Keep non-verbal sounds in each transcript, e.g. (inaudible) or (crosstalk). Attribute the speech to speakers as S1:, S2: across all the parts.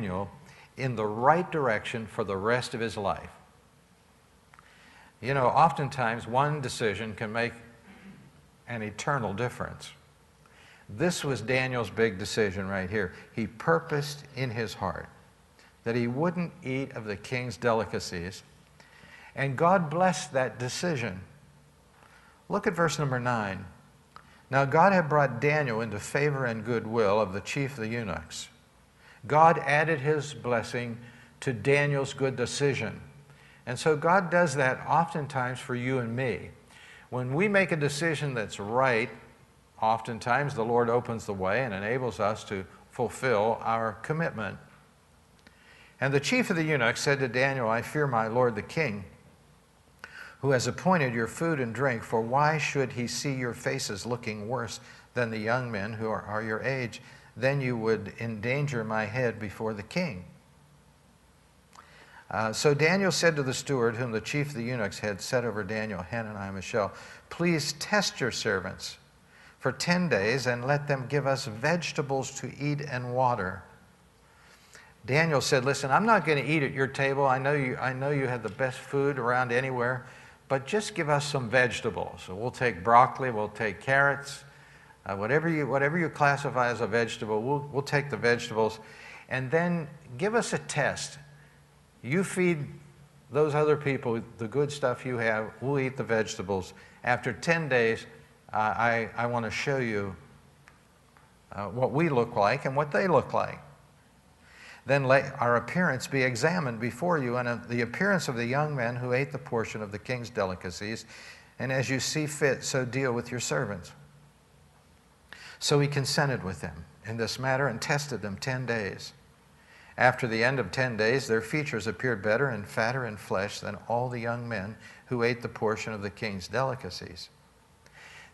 S1: Daniel in the right direction for the rest of his life. You know, oftentimes one decision can make an eternal difference. This was Daniel's big decision right here. He purposed in his heart that he wouldn't eat of the king's delicacies, and God blessed that decision. Look at verse number 9. Now God had brought Daniel into favor and goodwill of the chief of the eunuchs. God added his blessing to Daniel's good decision. And so God does that oftentimes for you and me. When we make a decision that's right, oftentimes the Lord opens the way and enables us to fulfill our commitment. And the chief of the eunuchs said to Daniel, I fear my lord the king who has appointed your food and drink, for why should he see your faces looking worse than the young men who are, are your age? Then you would endanger my head before the king. Uh, so Daniel said to the steward, whom the chief of the eunuchs had set over Daniel, Hananiah, Mishael, Please test your servants for 10 days and let them give us vegetables to eat and water. Daniel said, Listen, I'm not going to eat at your table. I know you, I know you have the best food around anywhere but just give us some vegetables. So we'll take broccoli, we'll take carrots, uh, whatever, you, whatever you classify as a vegetable, we'll, we'll take the vegetables. And then give us a test. You feed those other people the good stuff you have, we'll eat the vegetables. After 10 days, uh, I, I want to show you uh, what we look like and what they look like. Then let our appearance be examined before you, and uh, the appearance of the young men who ate the portion of the king's delicacies, and as you see fit, so deal with your servants. So he consented with them in this matter and tested them ten days. After the end of ten days, their features appeared better and fatter in flesh than all the young men who ate the portion of the king's delicacies.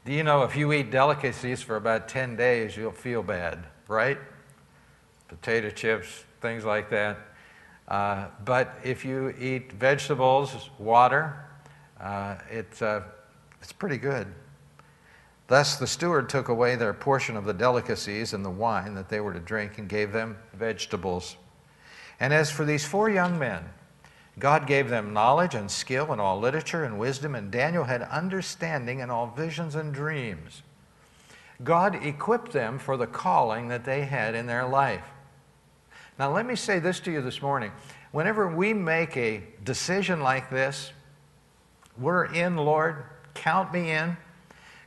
S1: Do you know if you eat delicacies for about 10 days, you'll feel bad, right? Potato chips, things like that. Uh, but if you eat vegetables, water, uh, it's, uh, it's pretty good. Thus the steward took away their portion of the delicacies and the wine that they were to drink and gave them vegetables. And as for these four young men, God gave them knowledge and skill in all literature and wisdom, and Daniel had understanding in all visions and dreams. God equipped them for the calling that they had in their life. Now, let me say this to you this morning. Whenever we make a decision like this, we're in, Lord, count me in,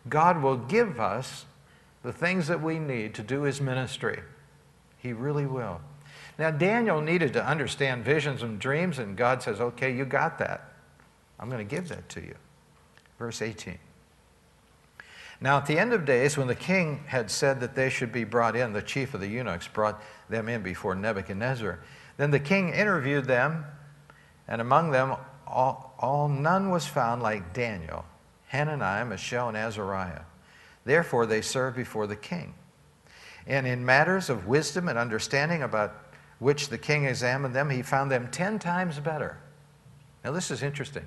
S1: God will give us the things that we need to do His ministry. He really will. Now, Daniel needed to understand visions and dreams, and God says, Okay, you got that. I'm going to give that to you. Verse 18. Now, at the end of days, when the king had said that they should be brought in, the chief of the eunuchs brought them in before Nebuchadnezzar. Then the king interviewed them, and among them all, all none was found like Daniel, Hananiah, Mishael, and Azariah. Therefore, they served before the king. And in matters of wisdom and understanding about which the king examined them, he found them ten times better. Now, this is interesting.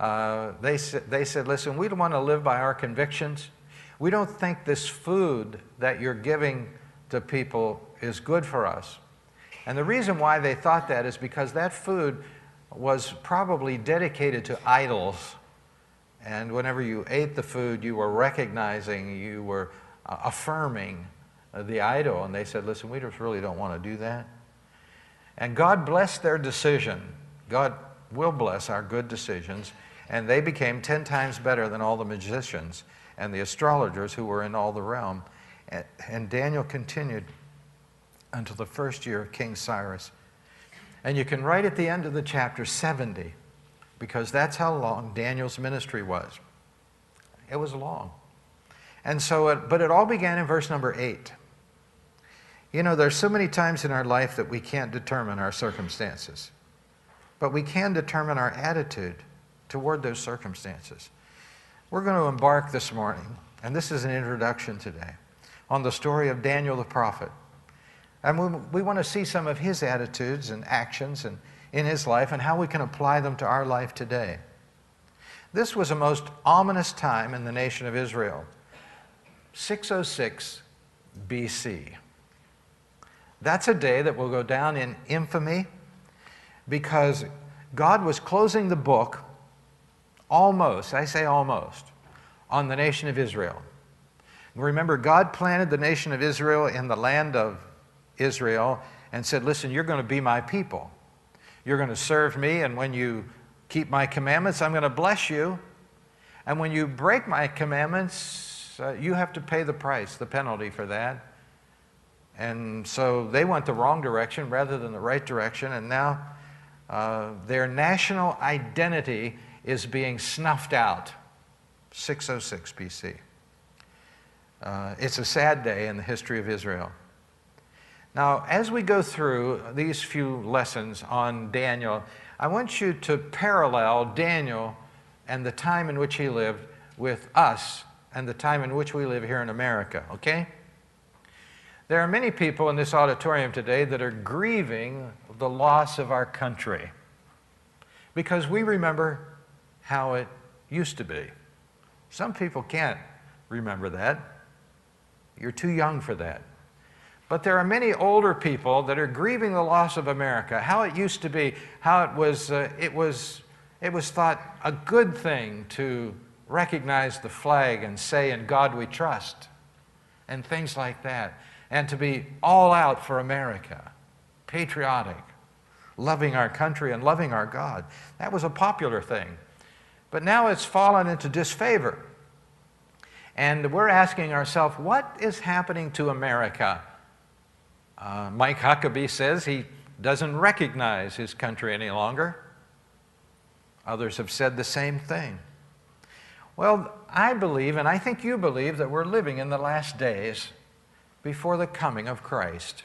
S1: Uh, they, they said, listen, we don't want to live by our convictions. We don't think this food that you're giving to people is good for us. And the reason why they thought that is because that food was probably dedicated to idols. And whenever you ate the food, you were recognizing, you were uh, affirming the idol. And they said, listen, we just really don't want to do that. And God blessed their decision. God will bless our good decisions and they became 10 times better than all the magicians and the astrologers who were in all the realm. And Daniel continued until the first year of King Cyrus. And you can write at the end of the chapter 70, because that's how long Daniel's ministry was. It was long. And so, it, but it all began in verse number 8. You know, there's so many times in our life that we can't determine our circumstances, but we can determine our attitude toward those circumstances. We're going to embark this morning, and this is an introduction today, on the story of Daniel the prophet. And we, we want to see some of his attitudes and actions and, in his life and how we can apply them to our life today. This was a most ominous time in the nation of Israel. 606 BC. That's a day that will go down in infamy because God was closing the book almost, I say almost, on the nation of Israel. Remember, God planted the nation of Israel in the land of Israel and said, Listen, you're going to be my people. You're going to serve me, and when you keep my commandments, I'm going to bless you. And when you break my commandments, uh, you have to pay the price, the penalty for that. And so they went the wrong direction rather than the right direction, and now uh, their national identity is being snuffed out. 606 BC. Uh, it's a sad day in the history of Israel. Now, as we go through these few lessons on Daniel, I want you to parallel Daniel and the time in which he lived with us and the time in which we live here in America, okay? There are many people in this auditorium today that are grieving the loss of our country because we remember how it used to be. Some people can't remember that. You're too young for that. But there are many older people that are grieving the loss of America, how it used to be, how it was, uh, it was, it was thought a good thing to recognize the flag and say, In God we trust, and things like that, and to be all out for America, patriotic, loving our country and loving our God. That was a popular thing. But now it's fallen into disfavor. And we're asking ourselves, what is happening to America? Uh, Mike Huckabee says he doesn't recognize his country any longer. Others have said the same thing. Well, I believe, and I think you believe, that we're living in the last days before the coming of Christ.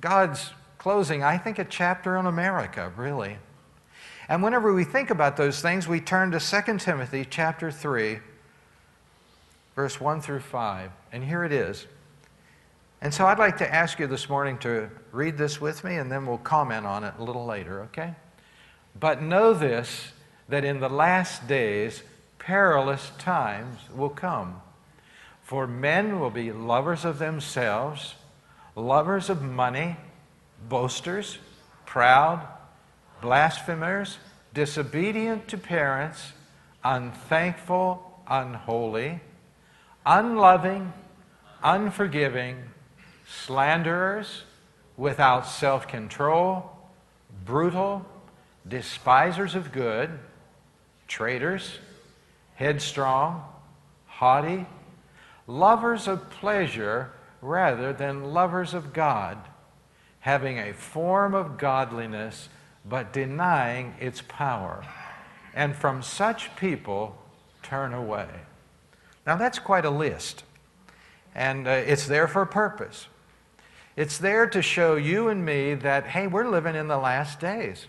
S1: God's closing, I think, a chapter on America, really. And whenever we think about those things, we turn to 2 Timothy chapter 3, verse 1 through 5. And here it is. And so I'd like to ask you this morning to read this with me, and then we'll comment on it a little later, okay? But know this that in the last days, perilous times will come. For men will be lovers of themselves, lovers of money, boasters, proud, blasphemers, disobedient to parents, unthankful, unholy, unloving, unforgiving slanderers, without self control, brutal, despisers of good, traitors, headstrong, haughty, lovers of pleasure rather than lovers of God, having a form of godliness but denying its power. And from such people turn away. Now, that's quite a list. And uh, it's there for a purpose. It's there to show you and me that, hey, we're living in the last days.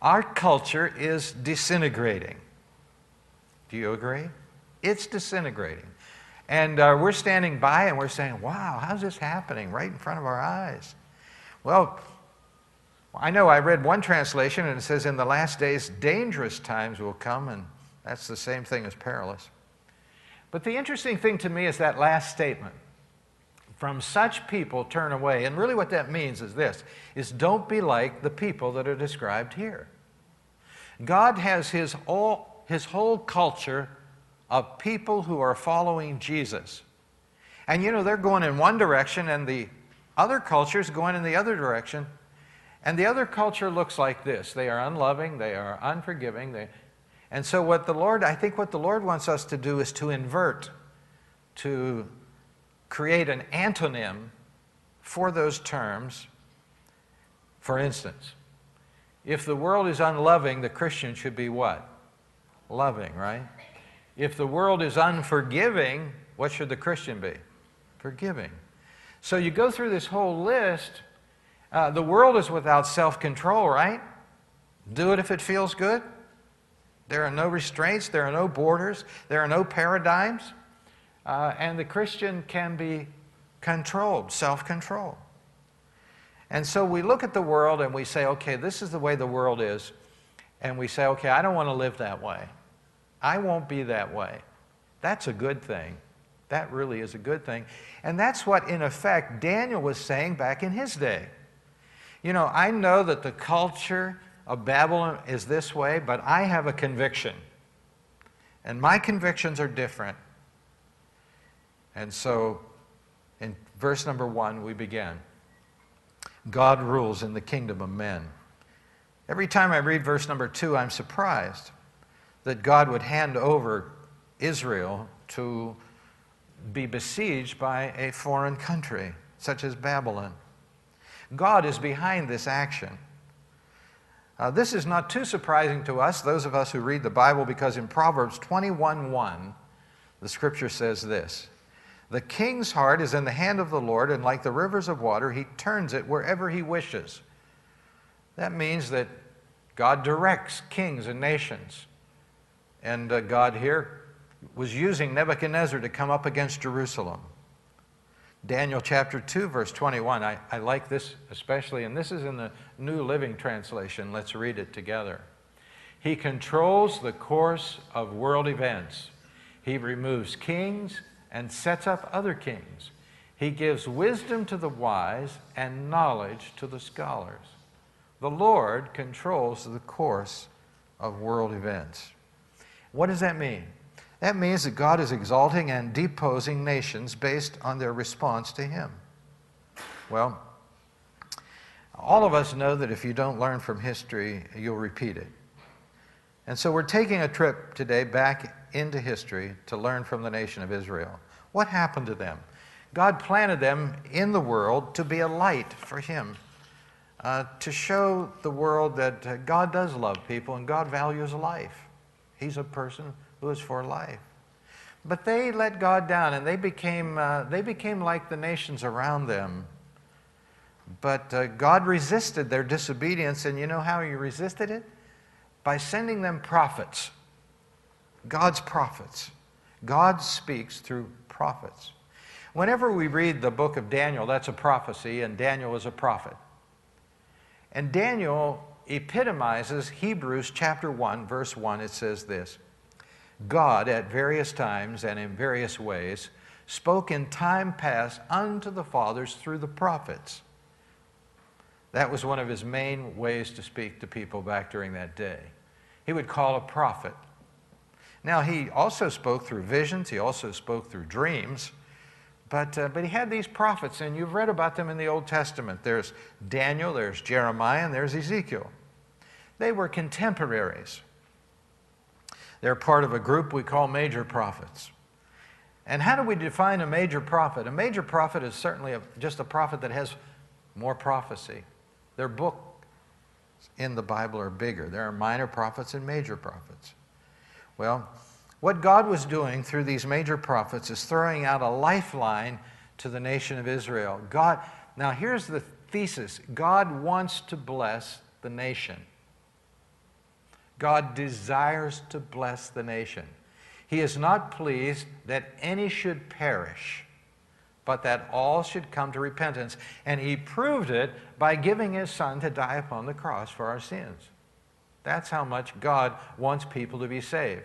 S1: Our culture is disintegrating. Do you agree? It's disintegrating. And uh, we're standing by and we're saying, wow, how's this happening right in front of our eyes? Well, I know I read one translation and it says, in the last days, dangerous times will come, and that's the same thing as perilous. But the interesting thing to me is that last statement from such people turn away. And really what that means is this, is don't be like the people that are described here. God has his, all, his whole culture of people who are following Jesus. And you know, they're going in one direction and the other culture is going in the other direction. And the other culture looks like this. They are unloving, they are unforgiving. They, and so what the Lord, I think what the Lord wants us to do is to invert, to create an antonym for those terms. For instance, if the world is unloving, the Christian should be what? Loving, right? If the world is unforgiving, what should the Christian be? Forgiving. So you go through this whole list. Uh, the world is without self control, right? Do it if it feels good. There are no restraints, there are no borders, there are no paradigms. Uh, and the Christian can be controlled, self controlled. And so we look at the world and we say, okay, this is the way the world is. And we say, okay, I don't want to live that way. I won't be that way. That's a good thing. That really is a good thing. And that's what, in effect, Daniel was saying back in his day. You know, I know that the culture of Babylon is this way, but I have a conviction. And my convictions are different. And so, in verse number one, we begin God rules in the kingdom of men. Every time I read verse number two, I'm surprised that God would hand over Israel to be besieged by a foreign country, such as Babylon. God is behind this action. Uh, this is not too surprising to us, those of us who read the Bible, because in Proverbs 21 1, the scripture says this The king's heart is in the hand of the Lord, and like the rivers of water, he turns it wherever he wishes. That means that God directs kings and nations. And uh, God here was using Nebuchadnezzar to come up against Jerusalem. Daniel chapter 2, verse 21. I, I like this especially, and this is in the New Living Translation. Let's read it together. He controls the course of world events. He removes kings and sets up other kings. He gives wisdom to the wise and knowledge to the scholars. The Lord controls the course of world events. What does that mean? That means that God is exalting and deposing nations based on their response to Him. Well, all of us know that if you don't learn from history, you'll repeat it. And so we're taking a trip today back into history to learn from the nation of Israel. What happened to them? God planted them in the world to be a light for Him, uh, to show the world that uh, God does love people and God values life. He's a person who is for life. But they let God down and they became, uh, they became like the nations around them. But uh, God resisted their disobedience, and you know how He resisted it? By sending them prophets. God's prophets. God speaks through prophets. Whenever we read the book of Daniel, that's a prophecy, and Daniel is a prophet. And Daniel epitomizes Hebrews chapter 1, verse 1. It says this God, at various times and in various ways, spoke in time past unto the fathers through the prophets. That was one of his main ways to speak to people back during that day. He would call a prophet. Now, he also spoke through visions, he also spoke through dreams, but, uh, but he had these prophets, and you've read about them in the Old Testament. There's Daniel, there's Jeremiah, and there's Ezekiel. They were contemporaries. They're part of a group we call major prophets. And how do we define a major prophet? A major prophet is certainly a, just a prophet that has more prophecy. Their books in the Bible are bigger. There are minor prophets and major prophets. Well, what God was doing through these major prophets is throwing out a lifeline to the nation of Israel. God, now here's the thesis God wants to bless the nation. God desires to bless the nation. He is not pleased that any should perish, but that all should come to repentance. And he proved it by giving his son to die upon the cross for our sins. That's how much God wants people to be saved.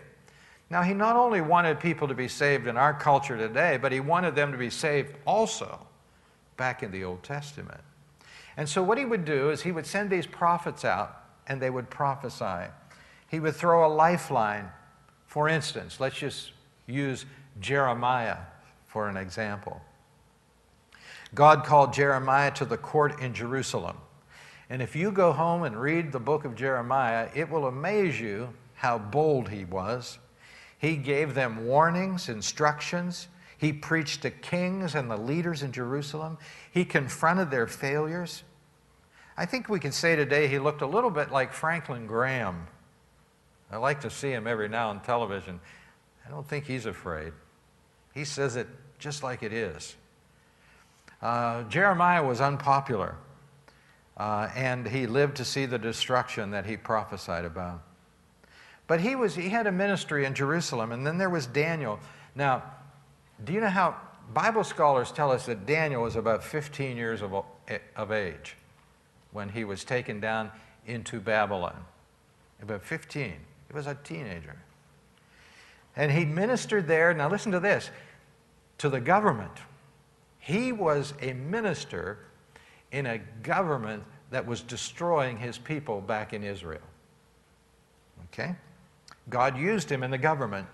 S1: Now, he not only wanted people to be saved in our culture today, but he wanted them to be saved also back in the Old Testament. And so, what he would do is he would send these prophets out and they would prophesy. He would throw a lifeline. For instance, let's just use Jeremiah for an example. God called Jeremiah to the court in Jerusalem. And if you go home and read the book of Jeremiah, it will amaze you how bold he was. He gave them warnings, instructions. He preached to kings and the leaders in Jerusalem. He confronted their failures. I think we can say today he looked a little bit like Franklin Graham I like to see him every now on television. I don't think he's afraid. He says it just like it is. Uh, Jeremiah was unpopular, uh, and he lived to see the destruction that he prophesied about. But he, was, he had a ministry in Jerusalem, and then there was Daniel. Now, do you know how Bible scholars tell us that Daniel was about 15 years of, of age when he was taken down into Babylon? About 15. He was a teenager. And he ministered there. Now, listen to this. to the government. He was a minister in a government that was destroying his people back in Israel. Okay? God used him in the government.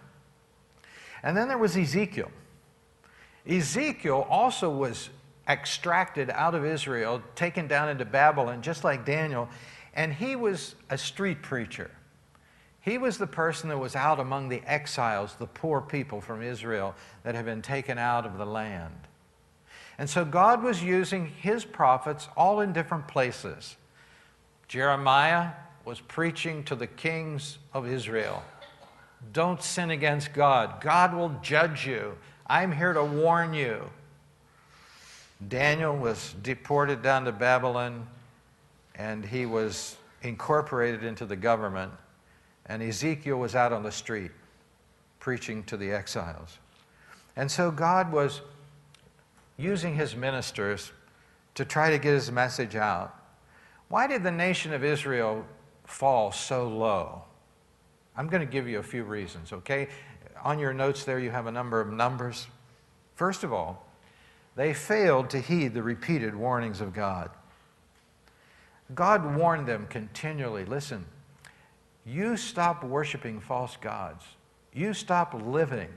S1: And then there was Ezekiel. Ezekiel also was extracted out of Israel, taken down into Babylon, just like Daniel, and he was a street preacher. He was the person that was out among the exiles, the poor people from Israel that had been taken out of the land. And so God was using his prophets all in different places. Jeremiah was preaching to the kings of Israel Don't sin against God, God will judge you. I'm here to warn you. Daniel was deported down to Babylon and he was incorporated into the government. And Ezekiel was out on the street preaching to the exiles. And so God was using his ministers to try to get his message out. Why did the nation of Israel fall so low? I'm going to give you a few reasons, okay? On your notes there, you have a number of numbers. First of all, they failed to heed the repeated warnings of God. God warned them continually listen, you stop worshiping false gods, you stop living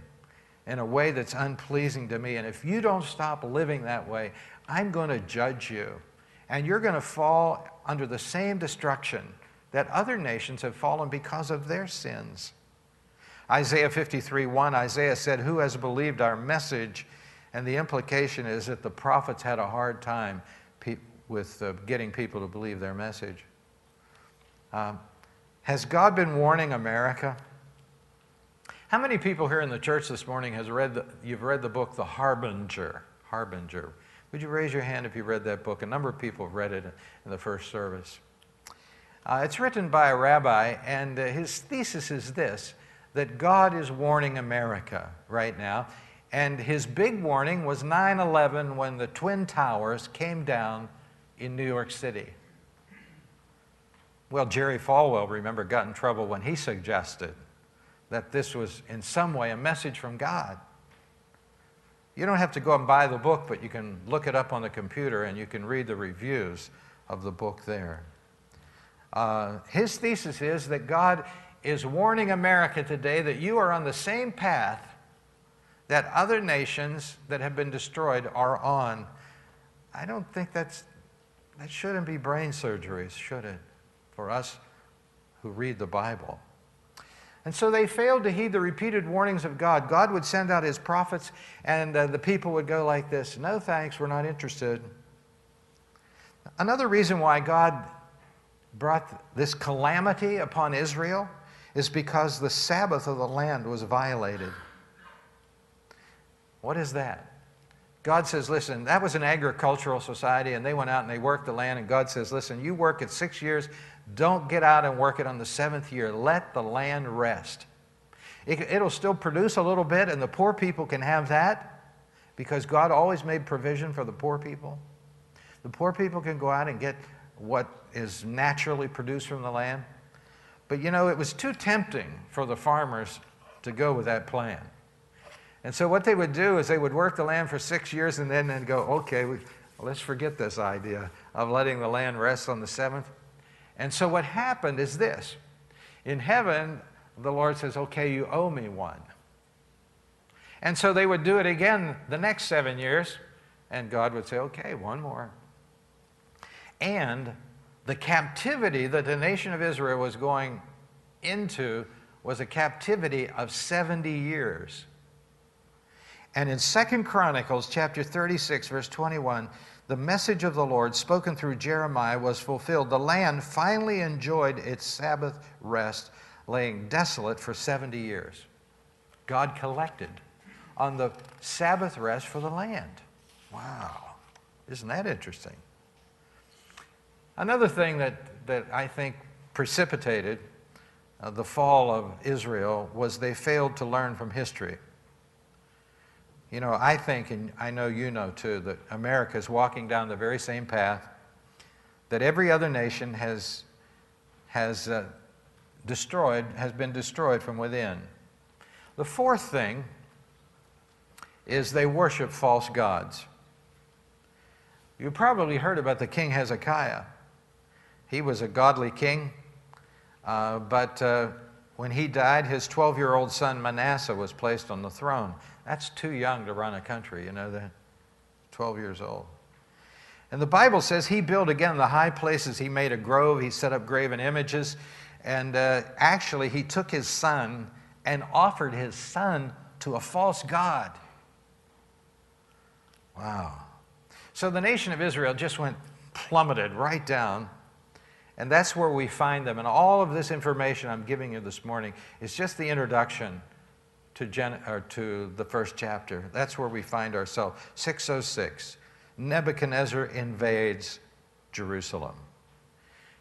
S1: in a way that's unpleasing to me. And if you don't stop living that way, I'm going to judge you. And you're going to fall under the same destruction that other nations have fallen because of their sins. Isaiah 53 1, Isaiah said, Who has believed our message? And the implication is that the prophets had a hard time with uh, getting people to believe their message. Um, has God been warning America? How many people here in the church this morning has read the, you've read the book The Harbinger? Harbinger. Would you raise your hand if you read that book? A number of people have read it in the first service. Uh, it's written by a rabbi, and uh, his thesis is this that God is warning America right now. And his big warning was 9 11 when the Twin Towers came down in New York City. Well, Jerry Falwell, remember, got in trouble when he suggested that this was in some way a message from God. You don't have to go and buy the book, but you can look it up on the computer and you can read the reviews of the book there. Uh, his thesis is that God is warning America today that you are on the same path that other nations that have been destroyed are on. I don't think that's, that shouldn't be brain surgeries, should it, for us who read the Bible. And so they failed to heed the repeated warnings of God. God would send out his prophets, and uh, the people would go like this No thanks, we're not interested. Another reason why God brought this calamity upon Israel is because the Sabbath of the land was violated. What is that? God says, listen, that was an agricultural society, and they went out and they worked the land, and God says, listen, you work it six years, don't get out and work it on the seventh year. Let the land rest. It, will still produce a little bit, and the poor people can have that because God always made provision for the poor people. The poor people can go out and get what is naturally produced from the land. But you know, it was too tempting for the farmers to go with that plan. And so what they would do is they would work the land for six years and then they'd go, okay, we, let's forget this idea of letting the land rest on the seventh. And so what happened is this. In heaven, the Lord says, okay, you owe me one. And so they would do it again the next seven years, and God would say, okay, one more. And the captivity that the nation of Israel was going into was a captivity of 70 years. And in Second Chronicles chapter 36 verse 21, the message of the Lord spoken through Jeremiah was fulfilled. The land finally enjoyed its Sabbath rest, laying desolate for 70 years. God collected on the Sabbath rest for the land. Wow. Isn't that interesting? Another thing that, that I think precipitated uh, the fall of Israel was they failed to learn from history. You know, I think, and I know you know too, that America is walking down the very same path that every other nation has, has uh, destroyed, has been destroyed from within. The fourth thing is they worship false gods. You probably heard about the king Hezekiah. He was a godly king, uh, but uh, when he died, his 12 year old son Manasseh was placed on the throne. That's too young to run a country, you know that? 12 years old. And the Bible says he built again the high places. He made a grove, he set up graven images, and uh, actually he took his son and offered his son to a false god. Wow. So the nation of Israel just went plummeted right down. And that's where we find them. And all of this information I'm giving you this morning is just the introduction to, Gen- or to the first chapter. That's where we find ourselves. 606. Nebuchadnezzar invades Jerusalem.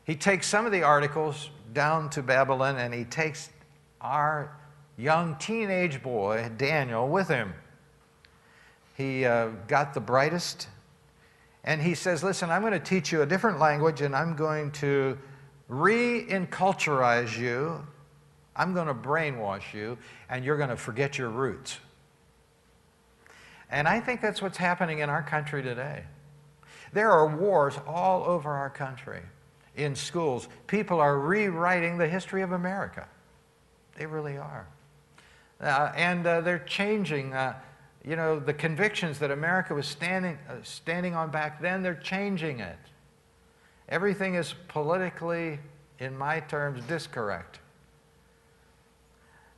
S1: He takes some of the articles down to Babylon and he takes our young teenage boy, Daniel, with him. He uh, got the brightest and he says, Listen, I'm going to teach you a different language and I'm going to re enculturize you. I'm going to brainwash you and you're going to forget your roots. And I think that's what's happening in our country today. There are wars all over our country in schools. People are rewriting the history of America. They really are. Uh, and uh, they're changing. Uh, you know, the convictions that America was standing, uh, standing on back then, they're changing it. Everything is politically, in my terms, discorrect.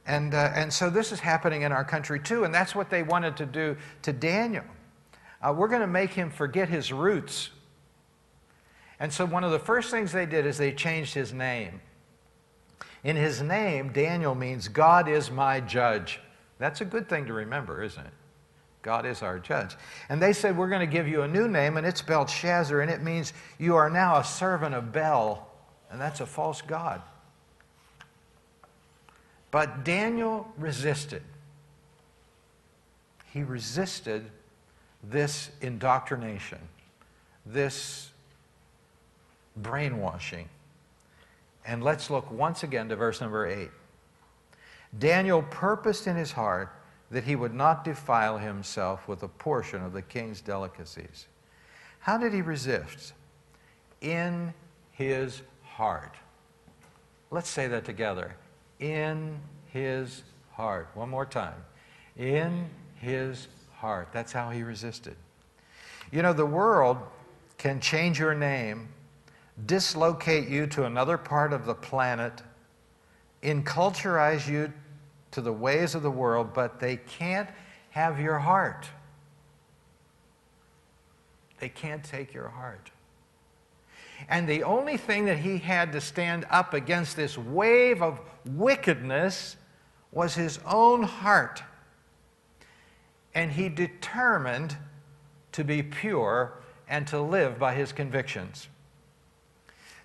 S1: And, uh, and so this is happening in our country too, and that's what they wanted to do to Daniel. Uh, we're going to make him forget his roots. And so one of the first things they did is they changed his name. In his name, Daniel means God is my judge. That's a good thing to remember, isn't it? God is our judge. And they said, We're going to give you a new name, and it's Belshazzar, and it means you are now a servant of Bel, and that's a false God. But Daniel resisted. He resisted this indoctrination, this brainwashing. And let's look once again to verse number 8. Daniel purposed in his heart that he would not defile himself with a portion of the king's delicacies. How did he resist? In his heart. Let's say that together. In his heart. One more time. In his heart. That's how he resisted. You know, the world can change your name, dislocate you to another part of the planet, enculturize you to the ways of the world, but they can't have your heart. They can't take your heart. And the only thing that he had to stand up against this wave of wickedness was his own heart. And he determined to be pure and to live by his convictions.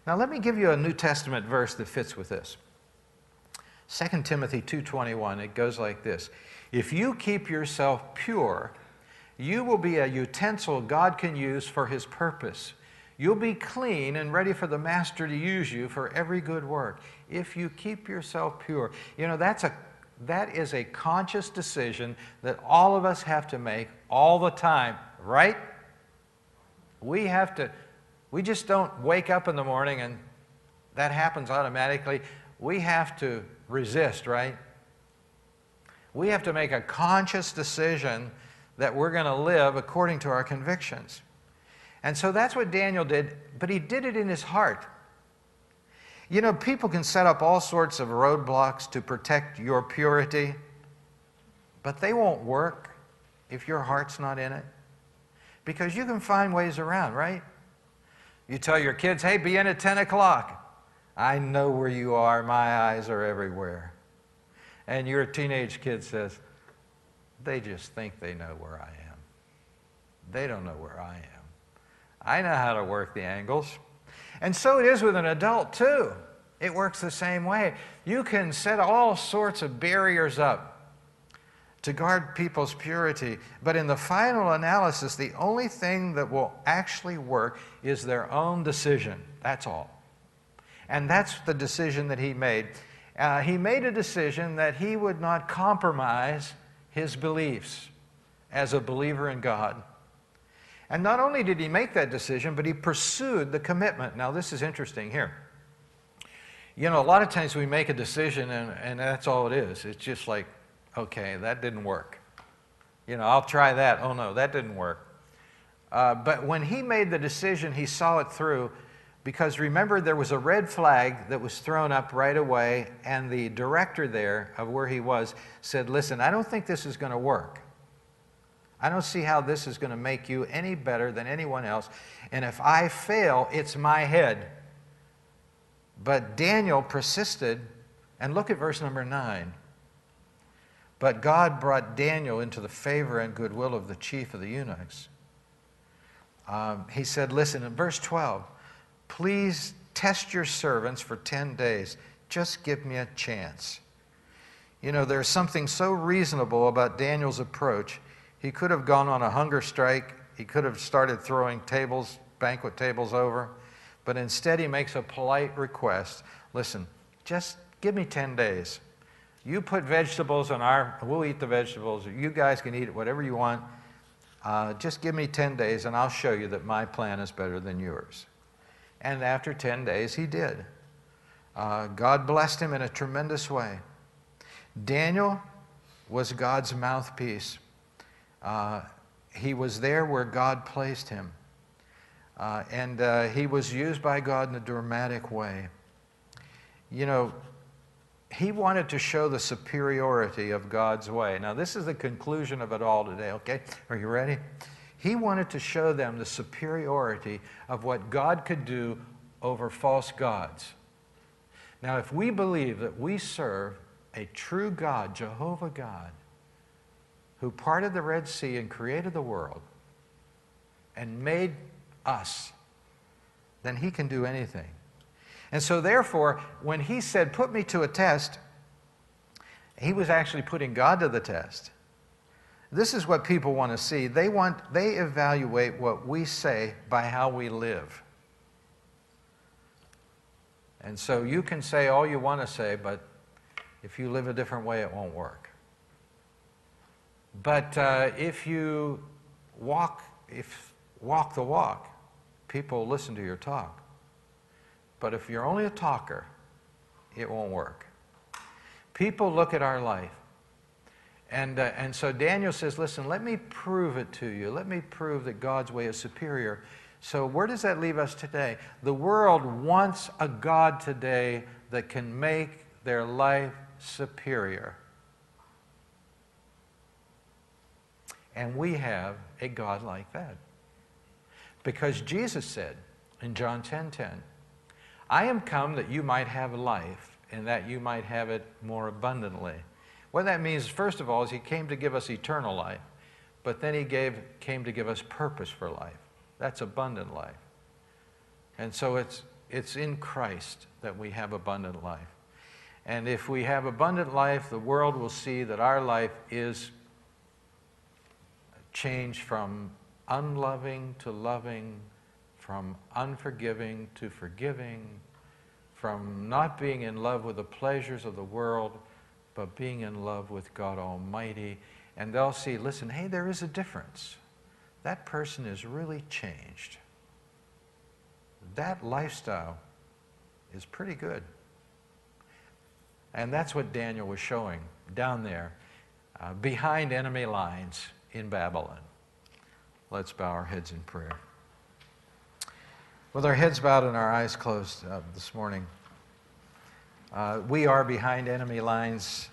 S1: Now let me give you a New Testament verse that fits with this. 2 Timothy 2:21 it goes like this If you keep yourself pure you will be a utensil God can use for his purpose You'll be clean and ready for the master to use you for every good work if you keep yourself pure you know that's a that is a conscious decision that all of us have to make all the time right we have to we just don't wake up in the morning and that happens automatically we have to resist, right? We have to make a conscious decision that we're going to live according to our convictions. And so that's what Daniel did, but he did it in his heart. You know, people can set up all sorts of roadblocks to protect your purity, but they won't work if your heart's not in it. Because you can find ways around, right? You tell your kids, hey, be in at 10 o'clock. I know where you are. My eyes are everywhere. And your teenage kid says, they just think they know where I am. They don't know where I am. I know how to work the angles. And so it is with an adult, too. It works the same way. You can set all sorts of barriers up to guard people's purity, but in the final analysis, the only thing that will actually work is their own decision. That's all. And that's the decision that he made. Uh, he made a decision that he would not compromise his beliefs. as a believer in God. And not only did he make that decision, but he pursued the commitment. Now, this is interesting here. You know, a lot of times we make a decision and, and that's all it is. It's just like, okay, that didn't work. You know, I'll try that. Oh no, that didn't work. Uh, but when he made the decision, he saw it through because remember, there was a red flag that was thrown up right away, and the director there of where he was said, Listen, I don't think this is going to work. I don't see how this is going to make you any better than anyone else. And if I fail, it's my head. But Daniel persisted, and look at verse number 9. But God brought Daniel into the favor and goodwill of the chief of the eunuchs. Um, he said, Listen, in verse 12, please test your servants for 10 days. Just give me a chance. You know, there's something so reasonable about Daniel's approach. He could have gone on a hunger strike, he could have started throwing tables, banquet tables over. But instead, he makes a polite request listen, just give me 10 days. You put vegetables on our, we'll eat the vegetables. You guys can eat it, whatever you want. Uh, just give me 10 days and I'll show you that my plan is better than yours. And after 10 days, he did. Uh, God blessed him in a tremendous way. Daniel was God's mouthpiece. Uh, he was there where God placed him. Uh, and uh, he was used by God in a dramatic way. You know, he wanted to show the superiority of God's way. Now, this is the conclusion of it all today, okay? Are you ready? He wanted to show them the superiority of what God could do over false gods. Now, if we believe that we serve a true God, Jehovah God, who parted the Red Sea and created the world and made us, then he can do anything. And so, therefore, when he said, Put me to a test, he was actually putting God to the test. This is what people want to see. They, want, they evaluate what we say by how we live. And so you can say all you want to say, but if you live a different way, it won't work. But uh, if you walk, if walk the walk, people listen to your talk. But if you're only a talker, it won't work. People look at our life. And, uh, and so Daniel says, Listen, let me prove it to you. Let me prove that God's way is superior. So, where does that leave us today? The world wants a God today that can make their life superior. And we have a God like that. Because Jesus said in John 10 10, I am come that you might have life and that you might have it more abundantly. What that means, first of all, is he came to give us eternal life, but then he gave, came to give us purpose for life. That's abundant life. And so it's, it's in Christ that we have abundant life. And if we have abundant life, the world will see that our life is changed from unloving to loving, from unforgiving to forgiving, from not being in love with the pleasures of the world, but being in love with God Almighty. And they'll see, listen, hey, there is a difference. That person is really changed. That lifestyle is pretty good. And that's what Daniel was showing down there uh, behind enemy lines in Babylon. Let's bow our heads in prayer. With our heads bowed and our eyes closed uh, this morning, uh, we are behind enemy lines.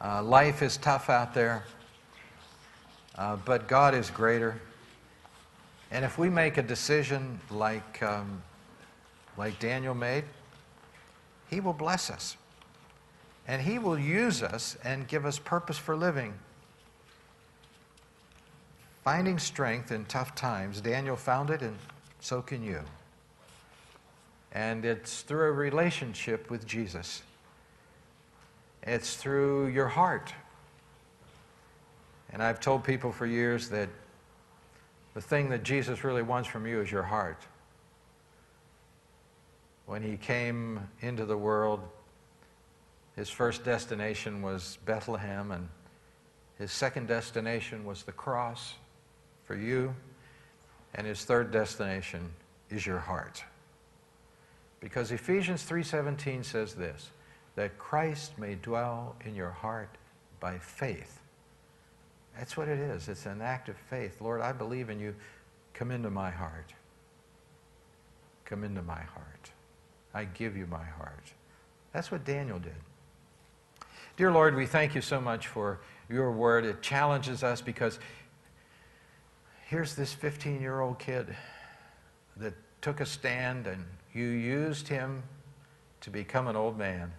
S1: Uh, life is tough out there, uh, but God is greater. And if we make a decision like, um, like Daniel made, He will bless us. And He will use us and give us purpose for living. Finding strength in tough times, Daniel found it, and so can you. And it's through a relationship with Jesus, it's through your heart. And I've told people for years that the thing that Jesus really wants from you is your heart. When he came into the world, his first destination was Bethlehem, and
S2: His second destination was the cross for you, and his third destination is your heart. Because Ephesians 3:17 says this, that Christ may dwell in your heart by faith. That's what it is. It's an act of faith. Lord, I believe in you. Come into my heart. Come into my heart. I give you my heart. That's what Daniel did. Dear Lord, we thank you so much for your word. It challenges us because here's this 15 year old kid that took a stand and you used him to become an old man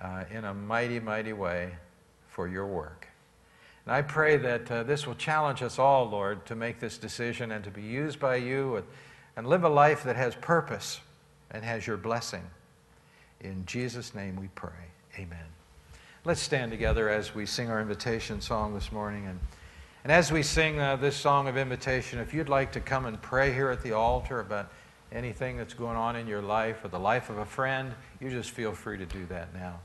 S2: uh, in a mighty, mighty way for your work. And I pray that uh, this will challenge us all, Lord, to make this decision and to be used by you and, and live a life that has purpose and has your blessing. In Jesus' name we pray. Amen. Let's stand together as we sing our invitation song this morning. And, and as we sing uh, this song of invitation, if you'd like to come and pray here at the altar about anything that's going on in your life or the life of a friend, you just feel free to do that now.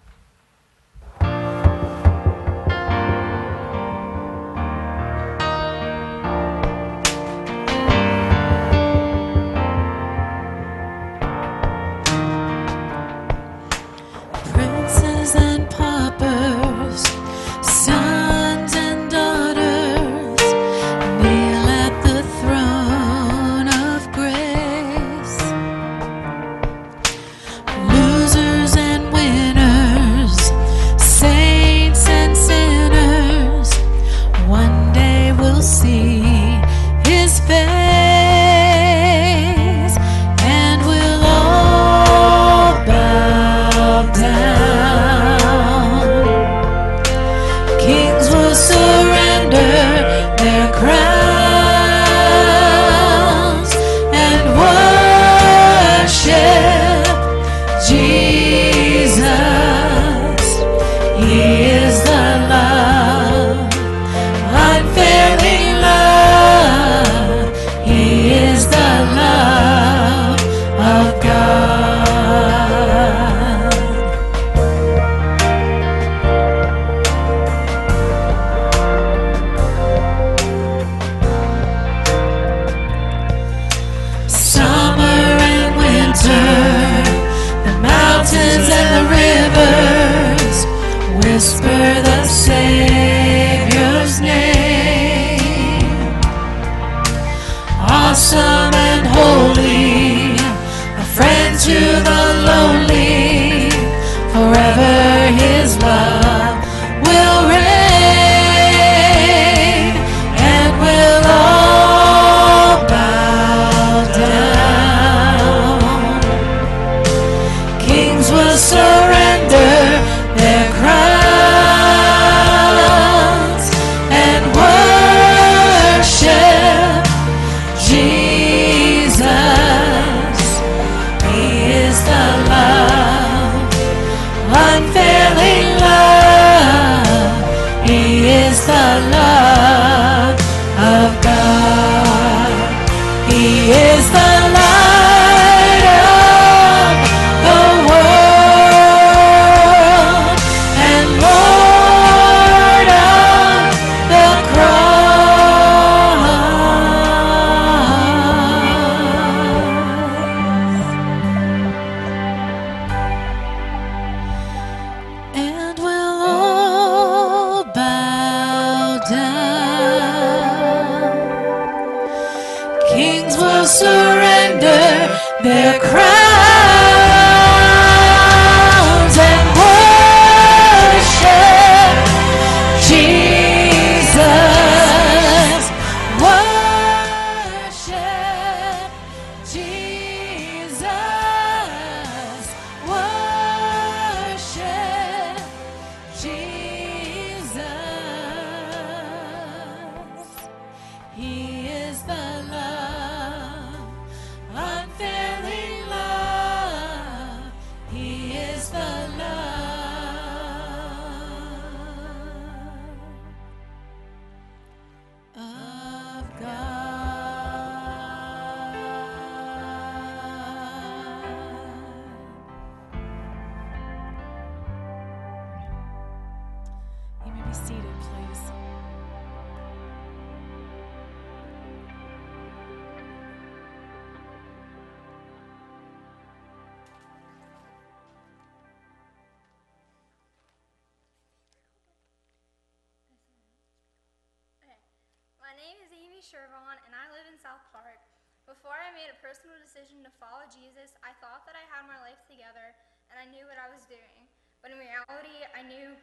S3: Shervon, and I live in South Park. Before I made a personal decision to follow Jesus, I thought that I had my life together and I knew what I was doing. But in reality, I knew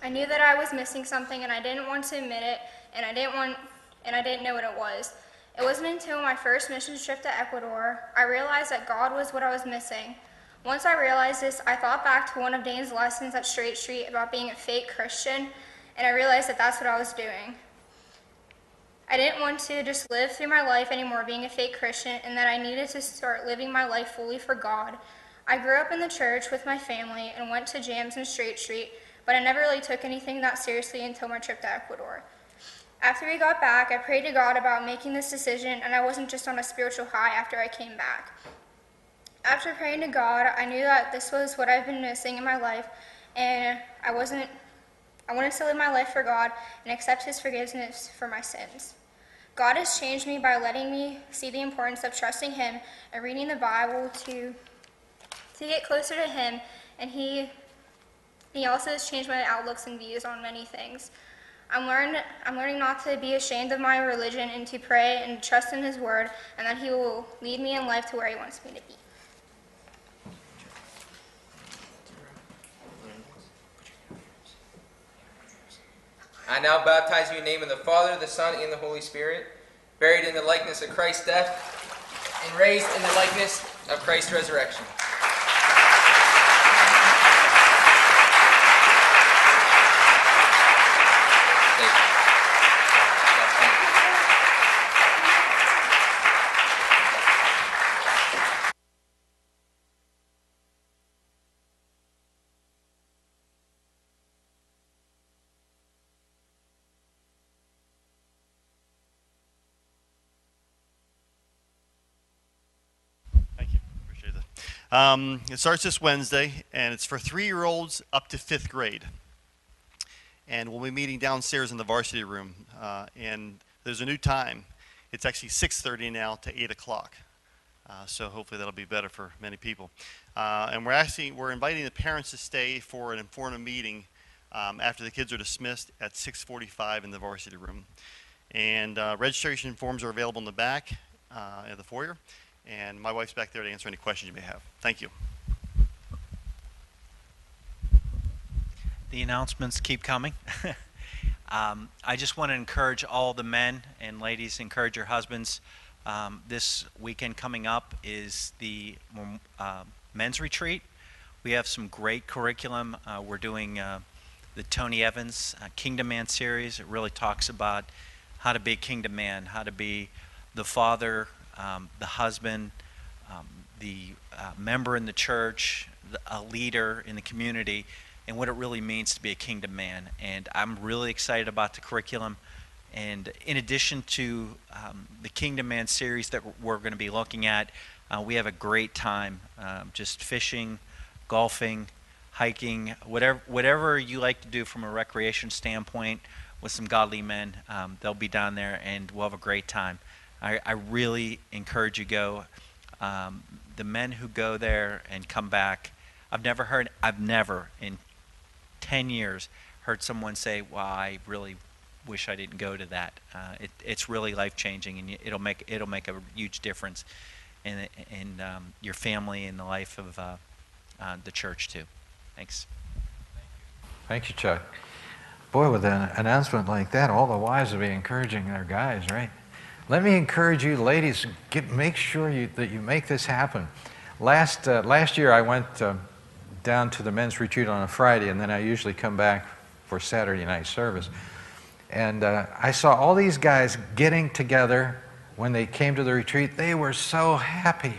S3: I knew that I was missing something and I didn't want to admit it and I didn't want and I didn't know what it was. It wasn't until my first mission trip to Ecuador I realized that God was what I was missing. Once I realized this, I thought back to one of Dane's lessons at Straight Street about being a fake Christian, and I realized that that's what I was doing. I didn't want to just live through my life anymore being a fake Christian, and that I needed to start living my life fully for God. I grew up in the church with my family and went to jams and Straight Street, but I never really took anything that seriously until my trip to Ecuador. After we got back, I prayed to God about making this decision, and I wasn't just on a spiritual high after I came back. After praying to God, I knew that this was what I've been missing in my life, and I wasn't. I wanted to live my life for God and accept His forgiveness for my sins. God has changed me by letting me see the importance of trusting Him and reading the Bible to to get closer to Him, and He He also has changed my outlooks and views on many things. I'm learned I'm learning not to be ashamed of my religion and to pray and trust in His Word, and that He will lead me in life to where He wants me to be.
S4: I now baptize you in the name of the Father, the Son, and the Holy Spirit, buried in the likeness of Christ's death, and raised in the likeness of Christ's resurrection. Thank you.
S5: Thank you. Appreciate that. Um, it starts this Wednesday, and it's for three-year-olds up to fifth grade. And we'll be meeting downstairs in the varsity room. Uh, and there's a new time. It's actually 6:30 now to 8 o'clock. Uh, so hopefully that'll be better for many people. Uh, and we're actually we're inviting the parents to stay for an informative meeting um, after the kids are dismissed at 6:45 in the varsity room. And uh, registration forms are available in the back uh, in the foyer. And my wife's back there to answer any questions you may have. Thank you.
S6: The announcements keep coming. (laughs) um, I just want to encourage all the men and ladies, encourage your husbands. Um, this weekend coming up is the um, uh, men's retreat. We have some great curriculum. Uh, we're doing uh, the Tony Evans uh, Kingdom Man series. It really talks about how to be a kingdom man, how to be the father, um, the husband, um, the uh, member in the church, the, a leader in the community, and what it really means to be a kingdom man. And I'm really excited about the curriculum. And in addition to um, the Kingdom Man series that we're going to be looking at, uh, we have a great time um, just fishing, golfing, hiking, whatever whatever you like to do from a recreation standpoint with some godly men. Um, they'll be down there, and we'll have a great time. I, I really encourage you go. Um, the men who go there and come back, I've never heard. I've never in ten years heard someone say, "Well, I really wish I didn't go to that." Uh, it, it's really life changing, and it'll make it'll make a huge difference in in um, your family and the life of uh, uh, the church too. Thanks.
S1: Thank you, Chuck. Boy, with an announcement like that, all the wives will be encouraging their guys, right? Let me encourage you, ladies, get, make sure you, that you make this happen. Last, uh, last year, I went uh, down to the men's retreat on a Friday, and then I usually come back for Saturday night service. And uh, I saw all these guys getting together when they came to the retreat. They were so happy.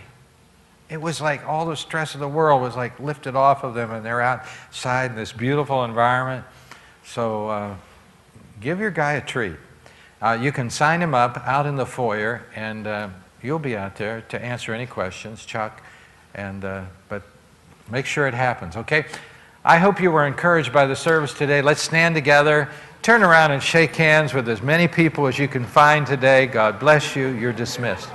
S1: It was like all the stress of the world was like lifted off of them, and they're outside in this beautiful environment. So uh, give your guy a treat. Uh, you can sign him up out in the foyer, and uh, you'll be out there to answer any questions, Chuck. And uh, but make sure it happens, okay? I hope you were encouraged by the service today. Let's stand together, turn around, and shake hands with as many people as you can find today. God bless you. You're dismissed.